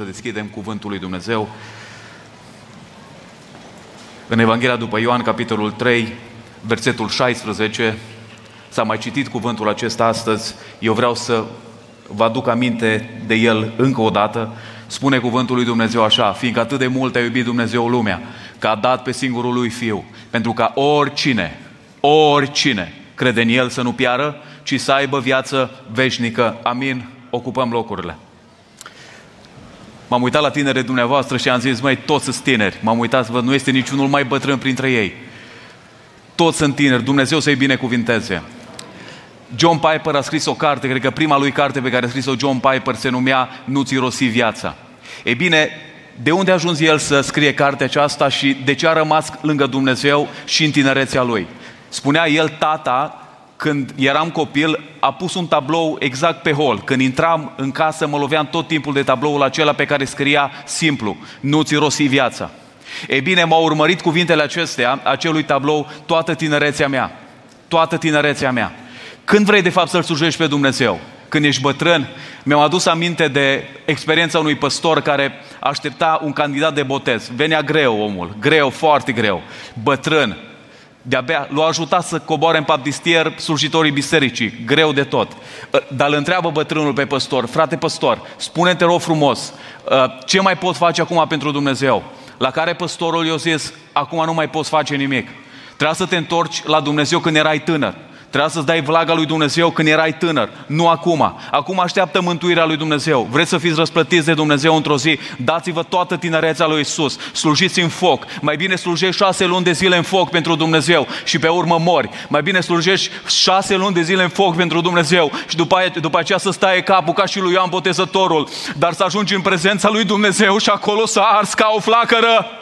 Să deschidem cuvântul lui Dumnezeu. În Evanghelia după Ioan, capitolul 3, versetul 16, s-a mai citit cuvântul acesta astăzi. Eu vreau să vă aduc aminte de el încă o dată. Spune cuvântul lui Dumnezeu așa, fiindcă atât de mult a iubit Dumnezeu lumea, că a dat pe singurul lui Fiu, pentru ca oricine, oricine crede în El să nu piară, ci să aibă viață veșnică. Amin. Ocupăm locurile. M-am uitat la tinere dumneavoastră și am zis, măi, toți sunt tineri. M-am uitat să văd, nu este niciunul mai bătrân printre ei. Toți sunt tineri, Dumnezeu să-i binecuvinteze. John Piper a scris o carte, cred că prima lui carte pe care a scris-o John Piper se numea Nu-ți rosi viața. E bine, de unde a ajuns el să scrie cartea aceasta și de ce a rămas lângă Dumnezeu și în tinerețea lui? Spunea el, tata, când eram copil, a pus un tablou exact pe hol. Când intram în casă, mă loveam tot timpul de tabloul acela pe care scria simplu, nu-ți rosi viața. Ei bine, m-au urmărit cuvintele acestea, acelui tablou, toată tinerețea mea. Toată tinerețea mea. Când vrei de fapt să-L slujești pe Dumnezeu? Când ești bătrân? Mi-am adus aminte de experiența unui păstor care aștepta un candidat de botez. Venea greu omul, greu, foarte greu, bătrân, de-abia l-a ajutat să coboare în baptistier slujitorii bisericii, greu de tot. Ă, dar îl întreabă bătrânul pe păstor, frate păstor, spune-te rog frumos, ă, ce mai pot face acum pentru Dumnezeu? La care păstorul i-a zis, acum nu mai poți face nimic. Trebuie să te întorci la Dumnezeu când erai tânăr. Trebuia să-ți dai vlaga lui Dumnezeu când erai tânăr, nu acum. Acum așteaptă mântuirea lui Dumnezeu. Vreți să fiți răsplătiți de Dumnezeu într-o zi? Dați-vă toată tinerețea lui Isus. Slujiți în foc. Mai bine slujești șase luni de zile în foc pentru Dumnezeu și pe urmă mori. Mai bine slujești șase luni de zile în foc pentru Dumnezeu și după, aia, după aceea să stai capul ca și lui Ioan Botezătorul. Dar să ajungi în prezența lui Dumnezeu și acolo să arzi ca o flacără.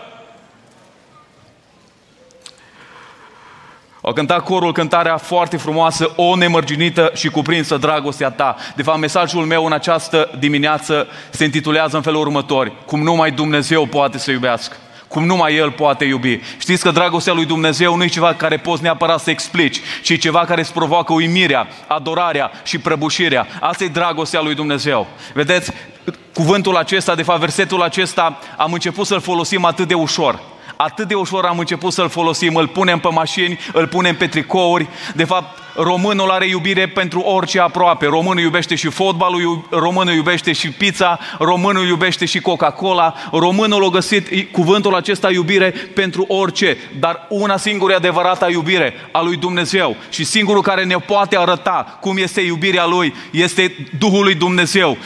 Au cântat corul cântarea foarte frumoasă, o nemărginită și cuprinsă dragostea ta. De fapt, mesajul meu în această dimineață se intitulează în felul următor. Cum numai Dumnezeu poate să iubească. Cum numai El poate iubi. Știți că dragostea lui Dumnezeu nu e ceva care poți neapărat să explici, ci e ceva care îți provoacă uimirea, adorarea și prăbușirea. Asta e dragostea lui Dumnezeu. Vedeți, cuvântul acesta, de fapt versetul acesta, am început să-l folosim atât de ușor atât de ușor am început să-l folosim, îl punem pe mașini, îl punem pe tricouri. De fapt, românul are iubire pentru orice aproape. Românul iubește și fotbalul, românul iubește și pizza, românul iubește și Coca-Cola, românul a găsit cuvântul acesta iubire pentru orice, dar una singură adevărată iubire a lui Dumnezeu și singurul care ne poate arăta cum este iubirea lui este Duhul lui Dumnezeu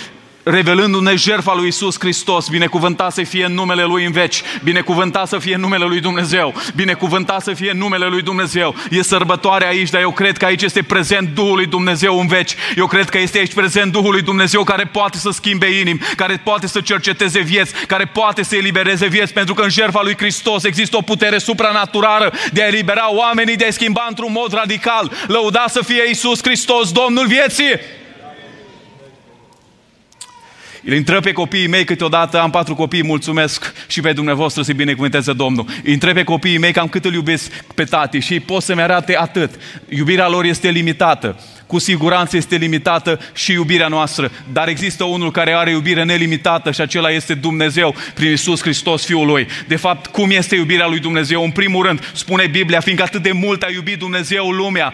revelându-ne jertfa lui Isus Hristos, binecuvântat să fie numele Lui în veci, binecuvântat să fie numele Lui Dumnezeu, binecuvântat să fie numele Lui Dumnezeu. E sărbătoare aici, dar eu cred că aici este prezent Duhul lui Dumnezeu în veci. Eu cred că este aici prezent Duhul lui Dumnezeu care poate să schimbe inimi, care poate să cerceteze vieți, care poate să elibereze vieți, pentru că în jertfa lui Hristos există o putere supranaturală de a elibera oamenii, de a schimba într-un mod radical. Lăuda să fie Isus Hristos, Domnul vieții! Îl întreb pe copiii mei câteodată, am patru copii, mulțumesc și pe dumneavoastră să binecuvânteze Domnul. Îi întreb pe copiii mei cam cât îl iubesc pe tati și pot să-mi arate atât. Iubirea lor este limitată. Cu siguranță este limitată și iubirea noastră, dar există unul care are iubire nelimitată și acela este Dumnezeu prin Isus Hristos, Fiul Lui. De fapt, cum este iubirea lui Dumnezeu? În primul rând, spune Biblia, fiindcă atât de mult a iubit Dumnezeu lumea,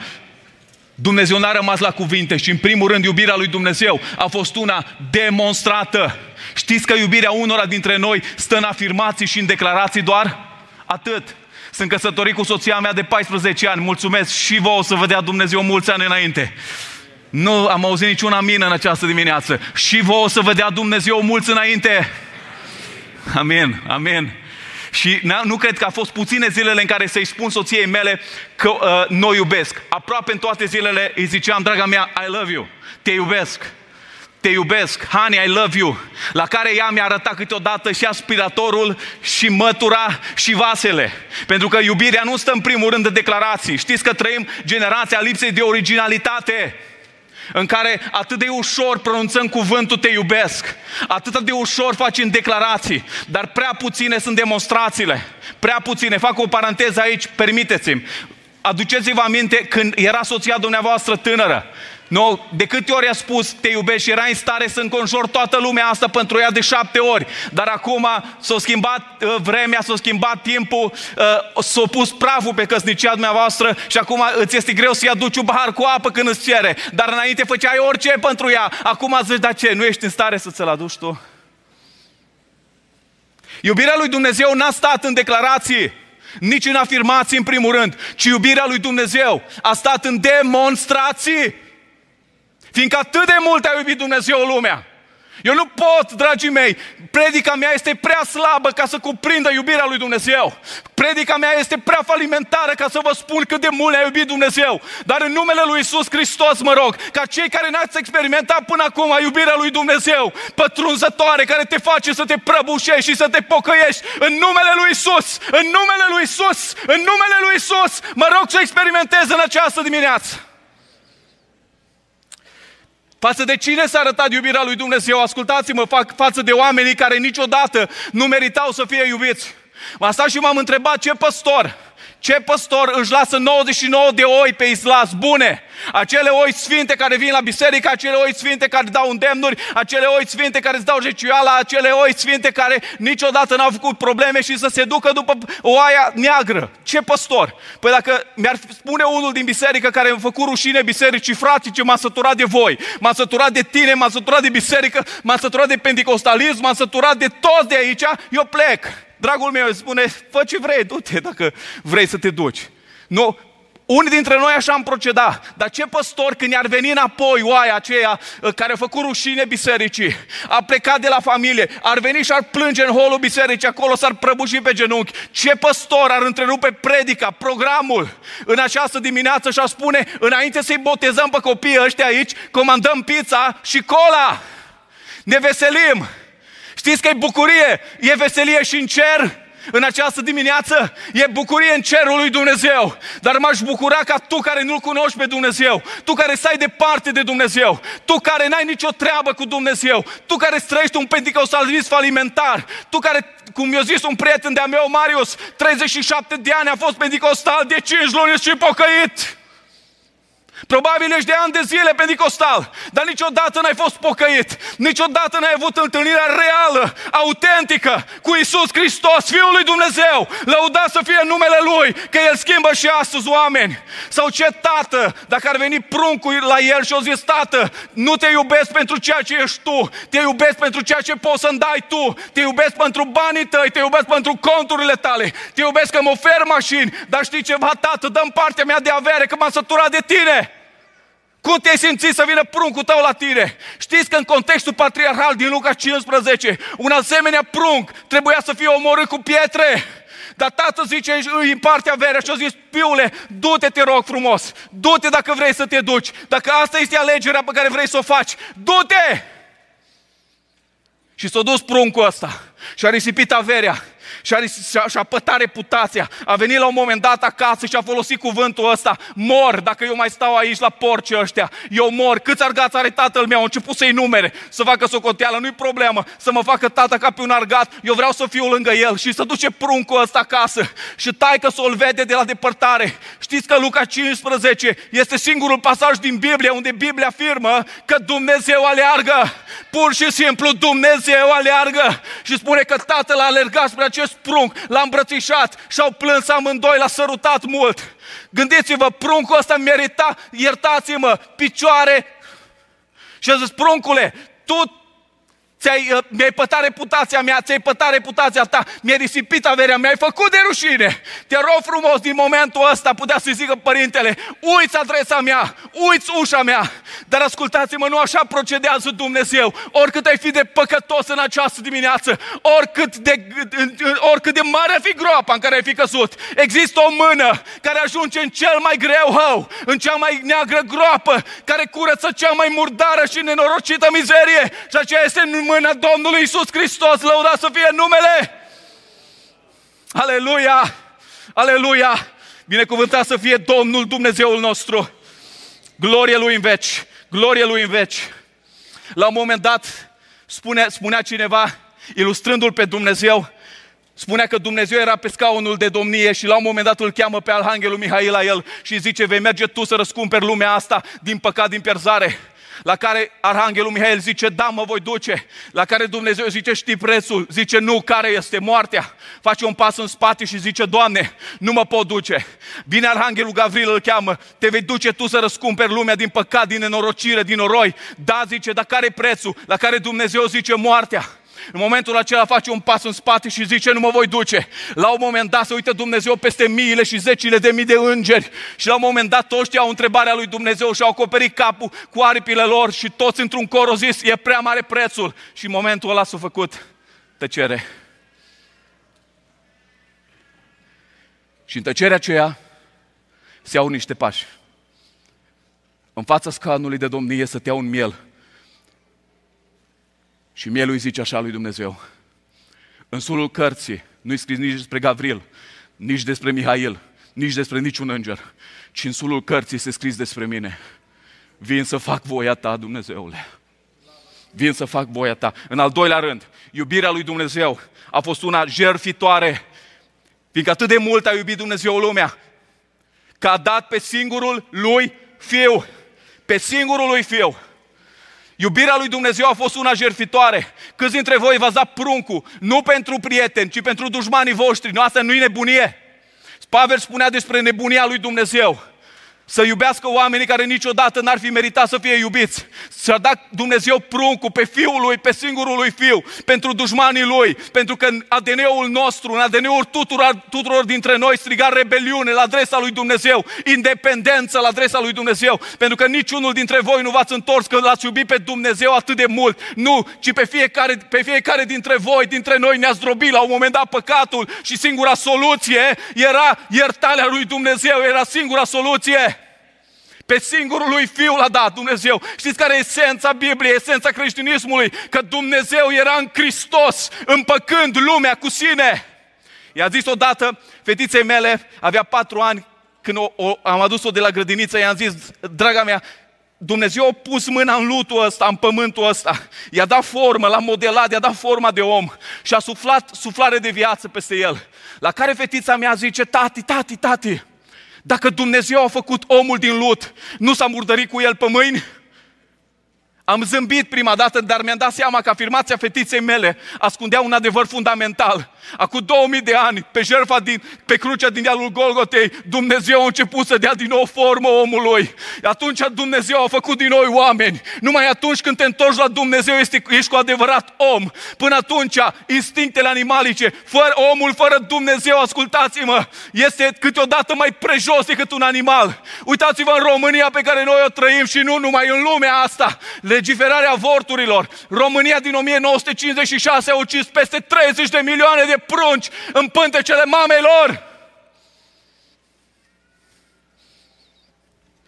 Dumnezeu n-a rămas la cuvinte și în primul rând iubirea lui Dumnezeu a fost una demonstrată. Știți că iubirea unora dintre noi stă în afirmații și în declarații doar? Atât. Sunt căsătorit cu soția mea de 14 ani. Mulțumesc și vouă să vă dea Dumnezeu mulți ani înainte. Nu am auzit niciun amin în această dimineață. Și vouă să vă dea Dumnezeu mulți înainte. Amin, amin. Și nu cred că a fost puține zilele în care să-i spun soției mele că uh, nu iubesc. Aproape în toate zilele îi ziceam, draga mea, I love you, te iubesc. Te iubesc, honey, I love you. La care ea mi-a arătat câteodată și aspiratorul, și mătura, și vasele. Pentru că iubirea nu stă în primul rând de declarații. Știți că trăim generația lipsei de originalitate în care atât de ușor pronunțăm cuvântul te iubesc, atât de ușor facem declarații, dar prea puține sunt demonstrațiile, prea puține. Fac o paranteză aici, permiteți-mi. Aduceți-vă aminte când era soția dumneavoastră tânără, Nu, de câte ori a spus te iubesc și era în stare să înconjor toată lumea asta pentru ea de șapte ori. Dar acum s-a schimbat uh, vremea, s-a schimbat timpul, uh, s-a pus praful pe căsnicia dumneavoastră și acum îți este greu să-i aduci un pahar cu apă când îți cere. Dar înainte făceai orice pentru ea. Acum zici, dar ce, nu ești în stare să ți-l aduci tu? Iubirea lui Dumnezeu n-a stat în declarații, nici în afirmații în primul rând, ci iubirea lui Dumnezeu a stat în demonstrații. Fiindcă atât de mult a iubit Dumnezeu lumea. Eu nu pot, dragii mei, predica mea este prea slabă ca să cuprindă iubirea lui Dumnezeu. Predica mea este prea falimentară ca să vă spun cât de mult a iubit Dumnezeu. Dar în numele lui Isus Hristos mă rog, ca cei care n-ați experimentat până acum iubirea lui Dumnezeu, pătrunzătoare, care te face să te prăbușești și să te pocăiești, în numele lui Isus, în numele lui Isus, în numele lui Isus, mă rog să experimentez în această dimineață. Față de cine s-a arătat iubirea lui Dumnezeu? Ascultați-mă, fac față de oamenii care niciodată nu meritau să fie iubiți. M-am stat și m-am întrebat ce păstor ce păstor își lasă 99 de oi pe islas bune? Acele oi sfinte care vin la biserică, acele oi sfinte care dau îndemnuri, acele oi sfinte care îți dau jecioala, acele oi sfinte care niciodată n-au făcut probleme și să se ducă după oaia neagră. Ce păstor? Păi dacă mi-ar spune unul din biserică care a făcut rușine bisericii, frații, ce m-a săturat de voi, m-a săturat de tine, m-a săturat de biserică, m-a săturat de pentecostalism, m-a săturat de toți de aici, eu plec. Dragul meu spune, fă ce vrei, du-te dacă vrei să te duci. Nu, unii dintre noi așa am procedat, dar ce păstor când i-ar veni înapoi oaia aceea uh, care a făcut rușine bisericii, a plecat de la familie, ar veni și ar plânge în holul bisericii, acolo s-ar prăbuși pe genunchi. Ce păstor ar întrerupe predica, programul în această dimineață și ar spune, înainte să-i botezăm pe copiii ăștia aici, comandăm pizza și cola. Ne veselim. Știți că e bucurie, e veselie și în cer? În această dimineață e bucurie în cerul lui Dumnezeu. Dar m-aș bucura ca tu care nu-L cunoști pe Dumnezeu, tu care stai departe de Dumnezeu, tu care n-ai nicio treabă cu Dumnezeu, tu care trăiești un pentecostalism falimentar, tu care, cum mi-a zis un prieten de-a meu, Marius, 37 de ani a fost pentecostal, de 5 luni și pocăit. Probabil ești de ani de zile pentecostal, dar niciodată n-ai fost pocăit, niciodată n-ai avut întâlnirea reală, autentică cu Isus Hristos, Fiul lui Dumnezeu. Lăudat să fie numele Lui, că El schimbă și astăzi oameni. Sau ce tată, dacă ar veni pruncul la el și o zis, tată, nu te iubesc pentru ceea ce ești tu, te iubesc pentru ceea ce poți să-mi dai tu, te iubesc pentru banii tăi, te iubesc pentru conturile tale, te iubesc că mă ofer mașini, dar știi ceva, tată, dăm partea mea de avere că m-am săturat de tine. Cum te-ai simțit să vină pruncul tău la tine? Știți că în contextul patriarhal din Luca 15, un asemenea prunc trebuia să fie omorât cu pietre. Dar tatăl zice, îi partea averea și a zis, piule, du-te, te rog frumos, du-te dacă vrei să te duci, dacă asta este alegerea pe care vrei să o faci, du-te! Și s-a dus pruncul ăsta și a risipit averea și-a, și-a, și-a pătat reputația. A venit la un moment dat acasă și a folosit cuvântul ăsta. Mor, dacă eu mai stau aici la porci ăștia. Eu mor. Câți argați are tatăl meu? A început să-i numere, să facă socoteală. Nu-i problemă să mă facă tata ca pe un argat. Eu vreau să fiu lângă el și să duce pruncul ăsta acasă. Și taică să o vede de la depărtare. Știți că Luca 15 este singurul pasaj din Biblie unde Biblia afirmă că Dumnezeu aleargă. Pur și simplu Dumnezeu aleargă. Și spune că tatăl a alergat spre acest prunc, l-a îmbrățișat și au plâns amândoi, l-a sărutat mult. Gândiți-vă, pruncul ăsta merita, iertați-mă, picioare. Și a zis, pruncule, tu ți-ai, uh, mi-ai pătat reputația mea, ți-ai pătat reputația ta, mi-ai risipit averea, mi-ai făcut de rușine. Te rog frumos, din momentul ăsta putea să zică părintele, uiți adresa mea, uiți ușa mea. Dar ascultați-mă, nu așa procedează Dumnezeu. Oricât ai fi de păcătos în această dimineață, oricât de, oricât de mare ar fi groapa în care ai fi căzut, există o mână care ajunge în cel mai greu hău, în cea mai neagră groapă, care curăță cea mai murdară și nenorocită mizerie. Și aceea este mâna Domnului Isus Hristos, lăudat să fie numele! Aleluia! Aleluia! Binecuvântat să fie Domnul Dumnezeul nostru! Glorie Lui în veci! Glorie Lui în veci! La un moment dat spune, spunea cineva, ilustrându-L pe Dumnezeu, Spunea că Dumnezeu era pe scaunul de domnie și la un moment dat îl cheamă pe Arhanghelul Mihail la el și zice, vei merge tu să răscumperi lumea asta din păcat, din pierzare. La care Arhanghelul Mihail zice, da, mă voi duce. La care Dumnezeu zice, știi prețul? Zice, nu, care este moartea? Face un pas în spate și zice, Doamne, nu mă pot duce. Bine, Arhanghelul Gavril îl cheamă, te vei duce tu să răscumperi lumea din păcat, din nenorocire, din noroi. Da, zice, dar care prețul? La care Dumnezeu zice, moartea. În momentul acela face un pas în spate și zice, nu mă voi duce. La un moment dat se uită Dumnezeu peste miile și zecile de mii de îngeri și la un moment dat toți au întrebarea lui Dumnezeu și au acoperit capul cu aripile lor și toți într-un cor au zis, e prea mare prețul. Și în momentul ăla s-a făcut tăcere. Și în tăcerea aceea se iau niște pași. În fața scanului de domnie să te iau un miel și mielul îi zice așa lui Dumnezeu. În sulul cărții nu-i scris nici despre Gavril, nici despre Mihail, nici despre niciun înger, ci în sulul cărții se scris despre mine. Vin să fac voia ta, Dumnezeule. Vin să fac voia ta. În al doilea rând, iubirea lui Dumnezeu a fost una jerfitoare, fiindcă atât de mult a iubit Dumnezeu lumea, că a dat pe singurul lui Fiu. Pe singurul lui Fiu. Iubirea lui Dumnezeu a fost una jertfitoare. Câți dintre voi v-ați dat pruncul, nu pentru prieteni, ci pentru dușmanii voștri. Nu, asta nu e nebunie. Pavel spunea despre nebunia lui Dumnezeu să iubească oamenii care niciodată n-ar fi meritat să fie iubiți. Să-a dat Dumnezeu pruncul pe Fiul Lui, pe singurul Lui Fiu, pentru dușmanii Lui, pentru că în ADN-ul nostru, în ADN-ul tuturor, tuturor dintre noi striga rebeliune la adresa Lui Dumnezeu, independență la adresa Lui Dumnezeu, pentru că niciunul dintre voi nu v-ați întors că l-ați iubit pe Dumnezeu atât de mult. Nu, ci pe fiecare, pe fiecare dintre voi, dintre noi ne-a zdrobit la un moment dat păcatul și singura soluție era iertarea Lui Dumnezeu, era singura soluție. Pe singurul lui Fiu l-a dat Dumnezeu. Știți care e esența Bibliei, esența creștinismului? Că Dumnezeu era în Hristos, împăcând lumea cu sine. I-a zis odată fetiței mele, avea patru ani, când o, o, am adus-o de la grădiniță, i-am zis, draga mea, Dumnezeu a pus mâna în lutul ăsta, în pământul ăsta, i-a dat formă, l-a modelat, i-a dat forma de om și a suflat suflare de viață peste el. La care fetița mea zice, tati, tati, tati, dacă Dumnezeu a făcut omul din lut, nu s-a murdărit cu el pe mâini? Am zâmbit prima dată, dar mi-am dat seama că afirmația fetiței mele ascundea un adevăr fundamental. Acum 2000 de ani, pe jertfa din, pe crucea din dealul Golgotei, Dumnezeu a început să dea din nou formă omului. Atunci Dumnezeu a făcut din noi oameni. Numai atunci când te întorci la Dumnezeu este, ești cu adevărat om. Până atunci, instinctele animalice, fără, omul fără Dumnezeu, ascultați-mă, este câteodată mai prejos decât un animal. Uitați-vă în România pe care noi o trăim și nu numai în lumea asta. Legiferarea avorturilor. România din 1956 a ucis peste 30 de milioane de prunci în pântecele mamelor.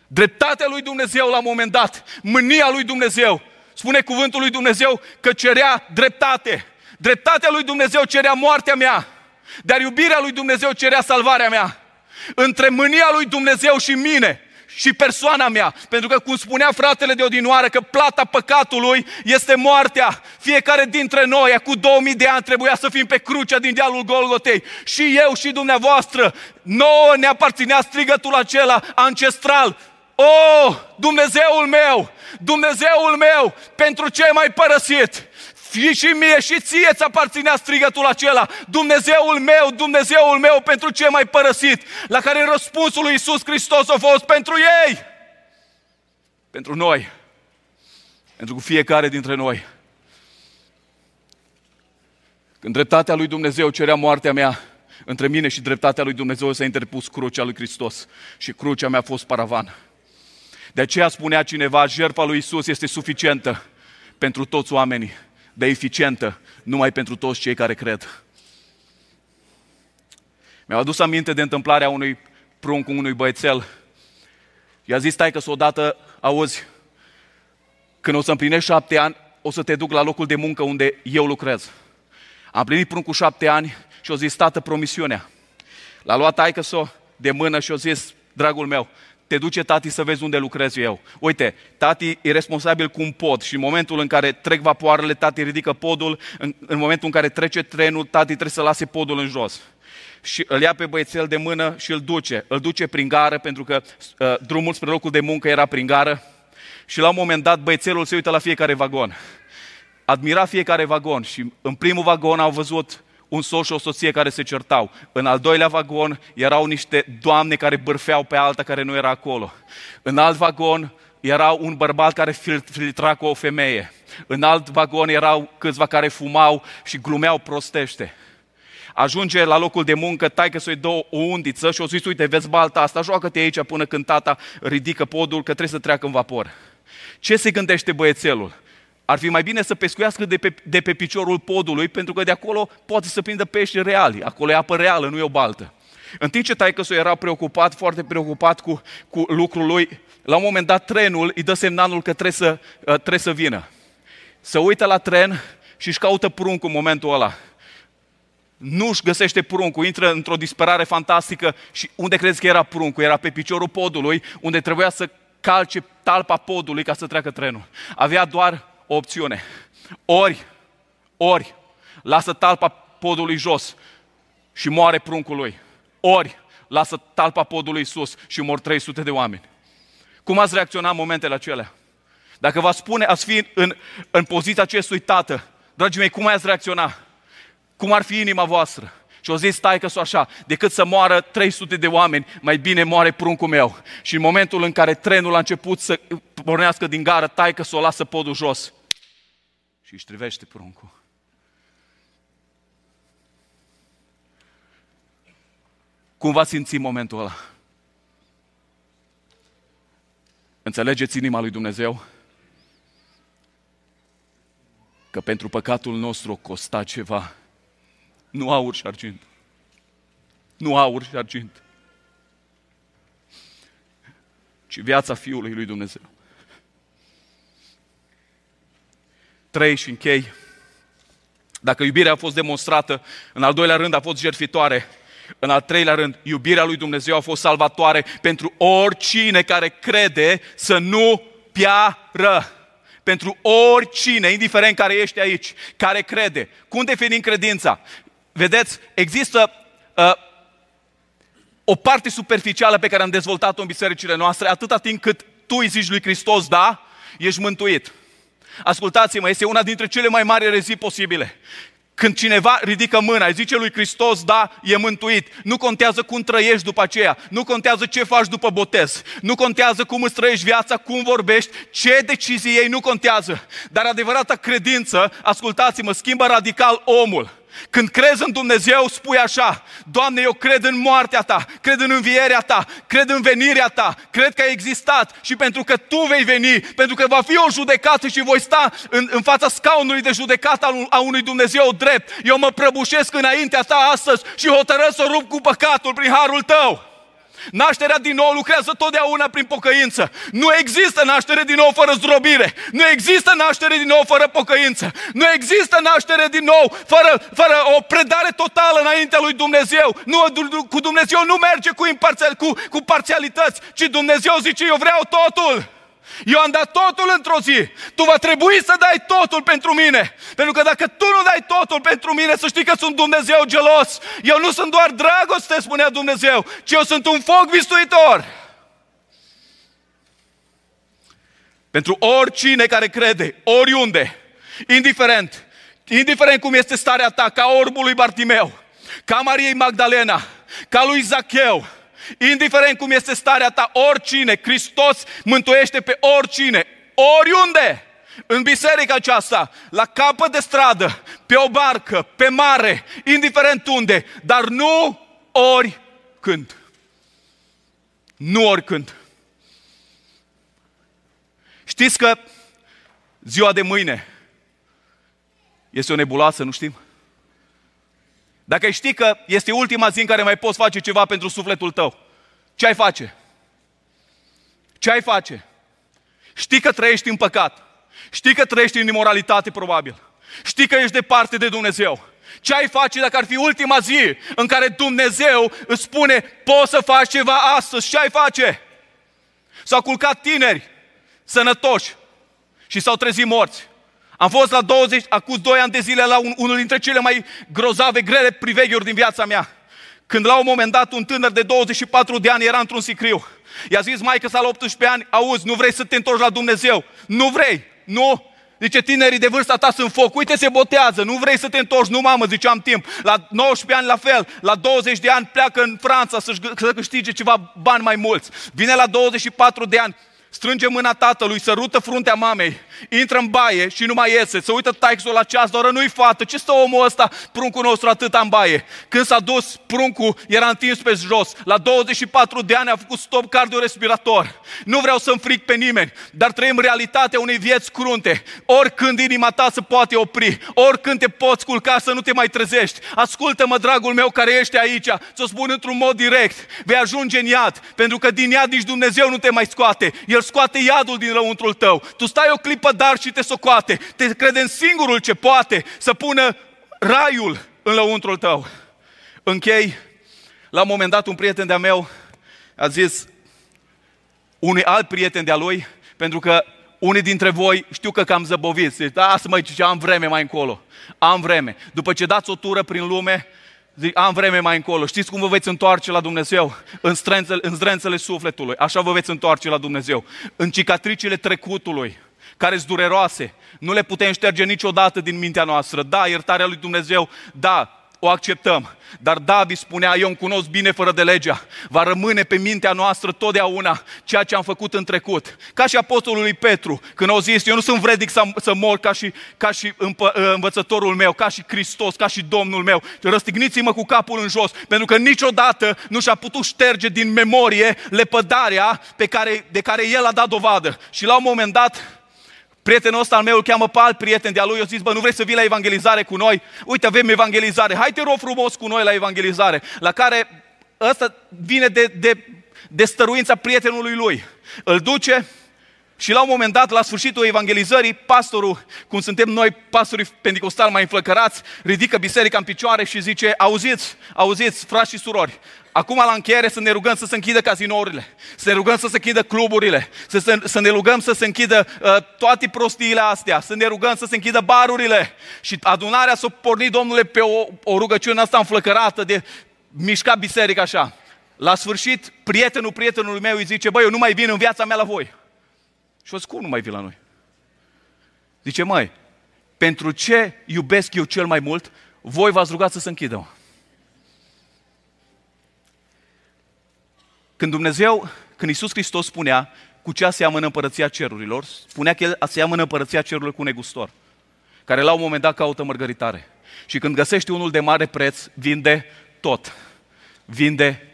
Dreptatea lui Dumnezeu la un moment dat, mânia lui Dumnezeu, spune cuvântul lui Dumnezeu că cerea dreptate. Dreptatea lui Dumnezeu cerea moartea mea, dar iubirea lui Dumnezeu cerea salvarea mea. Între mânia lui Dumnezeu și mine, și persoana mea. Pentru că, cum spunea fratele de odinoară, că plata păcatului este moartea. Fiecare dintre noi, cu 2000 de ani, trebuia să fim pe crucea din dealul Golgotei. Și eu și dumneavoastră, nouă ne aparținea strigătul acela ancestral. O, oh, Dumnezeul meu, Dumnezeul meu, pentru ce mai părăsit? Fii și mie și ție ți aparținea strigătul acela. Dumnezeul meu, Dumnezeul meu, pentru ce mai părăsit? La care răspunsul lui Iisus Hristos a fost pentru ei. Pentru noi. Pentru fiecare dintre noi. Când dreptatea lui Dumnezeu cerea moartea mea, între mine și dreptatea lui Dumnezeu s-a interpus crucea lui Hristos și crucea mea a fost paravan. De aceea spunea cineva, jertfa lui Isus este suficientă pentru toți oamenii de eficientă numai pentru toți cei care cred. Mi-au adus aminte de întâmplarea unui prunc cu unui băiețel. I-a zis, stai că s-o dată, auzi, când o să împlinești șapte ani, o să te duc la locul de muncă unde eu lucrez. Am plinit pruncul șapte ani și o zis, tată, promisiunea. L-a luat taică s de mână și o zis, dragul meu, te duce tati să vezi unde lucrez eu. Uite, tati e responsabil cu un pod și în momentul în care trec vapoarele, tati ridică podul, în, în momentul în care trece trenul, tati trebuie să lase podul în jos. Și îl ia pe băiețel de mână și îl duce. Îl duce prin gară, pentru că uh, drumul spre locul de muncă era prin gară. Și la un moment dat băiețelul se uită la fiecare vagon. Admira fiecare vagon și în primul vagon au văzut un soț și o soție care se certau. În al doilea vagon erau niște doamne care bârfeau pe alta care nu era acolo. În alt vagon era un bărbat care filtra cu o femeie. În alt vagon erau câțiva care fumau și glumeau prostește. Ajunge la locul de muncă, tai că să-i dă o undiță și o zis, uite, vezi balta asta, joacă-te aici până când tata ridică podul, că trebuie să treacă în vapor. Ce se gândește băiețelul? Ar fi mai bine să pescuiască de pe, de pe piciorul podului, pentru că de acolo poate să prindă pești reali. Acolo e apă reală, nu e o baltă. În timp ce taică era preocupat, foarte preocupat cu, cu lucrul lui, la un moment dat trenul îi dă semnalul că trebuie să, uh, trebuie să vină. Să uită la tren și își caută pruncul în momentul ăla. Nu își găsește pruncul, intră într-o disperare fantastică și unde crezi că era pruncul? Era pe piciorul podului, unde trebuia să calce talpa podului ca să treacă trenul. Avea doar o opțiune. Ori, ori, lasă talpa podului jos și moare pruncul lui. Ori, lasă talpa podului sus și mor 300 de oameni. Cum ați reacționat în momentele acelea? Dacă vă spune, ați fi în, în poziția acestui tată, dragii mei, cum ați reacționa? Cum ar fi inima voastră? Și o zis, stai că așa, decât să moară 300 de oameni, mai bine moare pruncul meu. Și în momentul în care trenul a început să pornească din gară, tai că o lasă podul jos și își trivește pruncul. Cum va simți momentul ăla? Înțelegeți inima lui Dumnezeu? Că pentru păcatul nostru o costa ceva. Nu aur și argint. Nu aur și argint. Ci viața Fiului lui Dumnezeu. Trei și închei. Dacă iubirea a fost demonstrată, în al doilea rând a fost jertfitoare, în al treilea rând, iubirea lui Dumnezeu a fost salvatoare pentru oricine care crede să nu piară. Pentru oricine, indiferent care ești aici, care crede. Cum definim credința? Vedeți, există uh, o parte superficială pe care am dezvoltat-o în bisericile noastre, atâta timp cât tu îi zici lui Hristos, da, ești mântuit. Ascultați-mă, este una dintre cele mai mari erezii posibile. Când cineva ridică mâna, îi zice lui Hristos, da, e mântuit. Nu contează cum trăiești după aceea, nu contează ce faci după botez, nu contează cum îți trăiești viața, cum vorbești, ce decizii ei, nu contează. Dar adevărata credință, ascultați-mă, schimbă radical omul. Când crezi în Dumnezeu, spui așa, Doamne, eu cred în moartea Ta, cred în învierea Ta, cred în venirea Ta, cred că ai existat și pentru că Tu vei veni, pentru că va fi o judecată și voi sta în, în fața scaunului de judecată a unui Dumnezeu drept. Eu mă prăbușesc înaintea Ta astăzi și hotărăsc să rup cu păcatul prin harul Tău. Nașterea din nou lucrează totdeauna prin pocăință. Nu există naștere din nou fără zdrobire. Nu există naștere din nou fără pocăință. Nu există naștere din nou fără, fără o predare totală înaintea lui Dumnezeu. Nu, cu Dumnezeu nu merge cu, imparțial, cu, cu parțialități, ci Dumnezeu zice, eu vreau totul. Eu am dat totul într-o zi. Tu va trebui să dai totul pentru mine. Pentru că dacă tu nu dai totul pentru mine, să știi că sunt Dumnezeu gelos. Eu nu sunt doar dragoste, spunea Dumnezeu, ci eu sunt un foc vistuitor. Pentru oricine care crede, oriunde, indiferent, indiferent cum este starea ta, ca orbul lui Bartimeu, ca Mariei Magdalena, ca lui Zacheu, Indiferent cum este starea ta, oricine, Hristos mântuiește pe oricine, oriunde, în biserica aceasta, la capăt de stradă, pe o barcă, pe mare, indiferent unde, dar nu oricând. Nu oricând. Știți că ziua de mâine este o nebuloasă, nu știm? Dacă ai ști că este ultima zi în care mai poți face ceva pentru sufletul tău, ce ai face? Ce ai face? Știi că trăiești în păcat. Știi că trăiești în imoralitate, probabil. Știi că ești departe de Dumnezeu. Ce ai face dacă ar fi ultima zi în care Dumnezeu îți spune poți să faci ceva astăzi? Ce ai face? S-au culcat tineri sănătoși și s-au trezit morți. Am fost la 20, acum 2 ani de zile la un, unul dintre cele mai grozave, grele priveghiuri din viața mea. Când la un moment dat un tânăr de 24 de ani era într-un sicriu. I-a zis maică sa la 18 ani, auzi, nu vrei să te întorci la Dumnezeu? Nu vrei, nu? Zice, tinerii de vârsta ta sunt foc, uite se botează, nu vrei să te întorci, nu mamă, zice, am timp. La 19 ani la fel, la 20 de ani pleacă în Franța să, să câștige ceva bani mai mulți. Vine la 24 de ani, strânge mâna tatălui, sărută fruntea mamei, intră în baie și nu mai iese, se uită taixul la ceas, doar nu-i fată, ce stă omul ăsta, pruncul nostru atât în baie. Când s-a dus, pruncul era întins pe jos, la 24 de ani a făcut stop cardiorespirator. Nu vreau să fric pe nimeni, dar trăim realitatea unei vieți crunte. Oricând inima ta se poate opri, oricând te poți culca să nu te mai trezești. Ascultă-mă, dragul meu care ești aici, ți-o spun într-un mod direct, vei ajunge în iad, pentru că din iad nici Dumnezeu nu te mai scoate. El scoate iadul din lăuntrul tău. Tu stai o clipă dar și te socoate. Te crede în singurul ce poate să pună raiul în lăuntrul tău. Închei, la un moment dat un prieten de-a meu a zis unui alt prieten de-a lui, pentru că unii dintre voi știu că cam zăboviți. Zic, da, să mă ce am vreme mai încolo. Am vreme. După ce dați o tură prin lume, zic, am vreme mai încolo. Știți cum vă veți întoarce la Dumnezeu? În, strânțele, în zdrențele sufletului. Așa vă veți întoarce la Dumnezeu. În cicatricile trecutului care sunt dureroase. Nu le putem șterge niciodată din mintea noastră. Da, iertarea lui Dumnezeu, da, o acceptăm. Dar David spunea, eu îmi cunosc bine fără de legea. Va rămâne pe mintea noastră totdeauna ceea ce am făcut în trecut. Ca și apostolul lui Petru, când au zis, eu nu sunt vredic să, să mor ca și, ca și împă, învățătorul meu, ca și Hristos, ca și Domnul meu. Răstigniți-mă cu capul în jos, pentru că niciodată nu și-a putut șterge din memorie lepădarea pe care, de care el a dat dovadă. Și la un moment dat, Prietenul ăsta al meu îl cheamă pe alt prieten de-a lui, eu zis, bă, nu vrei să vii la evangelizare cu noi? Uite, avem evangelizare, hai te rog frumos cu noi la evangelizare, la care ăsta vine de, de, de stăruința prietenului lui. Îl duce și la un moment dat, la sfârșitul evangelizării, pastorul, cum suntem noi, pastorii pentecostali mai înflăcărați, ridică biserica în picioare și zice, auziți, auziți, frați și surori, Acum la încheiere să ne rugăm să se închidă cazinourile, să ne rugăm să se închidă cluburile, să, se, să ne rugăm să se închidă uh, toate prostiile astea, să ne rugăm să se închidă barurile. Și adunarea să o porni, Domnule, pe o, o rugăciune asta înflăcărată de mișca biserica așa. La sfârșit, prietenul prietenului meu îi zice, băi, eu nu mai vin în viața mea la voi. Și o zic, cum nu mai vin la noi? Zice, mai, pentru ce iubesc eu cel mai mult, voi v-ați rugat să se închidă. Când Dumnezeu, când Iisus Hristos spunea cu ce aseamănă împărăția cerurilor, spunea că El aseamănă împărăția cerurilor cu un negustor, care la un moment dat caută mărgăritare. Și când găsește unul de mare preț, vinde tot. Vinde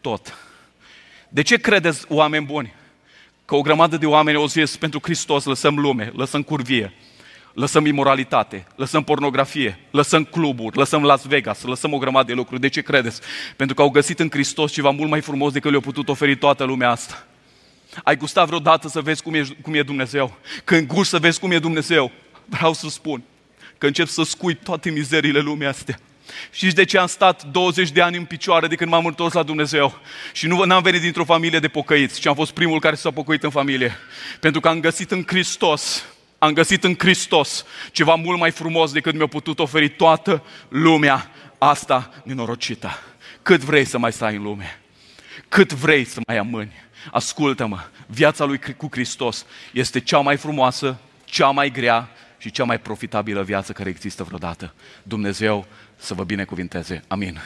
tot. De ce credeți, oameni buni, că o grămadă de oameni au zis pentru Hristos lăsăm lume, lăsăm curvie, lăsăm imoralitate, lăsăm pornografie, lăsăm cluburi, lăsăm Las Vegas, lăsăm o grămadă de lucruri. De ce credeți? Pentru că au găsit în Hristos ceva mult mai frumos decât le-a putut oferi toată lumea asta. Ai gustat vreodată să vezi cum e, cum e Dumnezeu? Când guși să vezi cum e Dumnezeu, vreau să spun că încep să scui toate mizerile lumii astea. Știți de ce am stat 20 de ani în picioare de când m-am întors la Dumnezeu? Și nu am venit dintr-o familie de pocăiți, ci am fost primul care s-a pocăit în familie. Pentru că am găsit în Hristos am găsit în Hristos ceva mult mai frumos decât mi-a putut oferi toată lumea asta nenorocită. Cât vrei să mai stai în lume? Cât vrei să mai amâni? Ascultă-mă, viața lui cu Hristos este cea mai frumoasă, cea mai grea și cea mai profitabilă viață care există vreodată. Dumnezeu să vă binecuvinteze. Amin.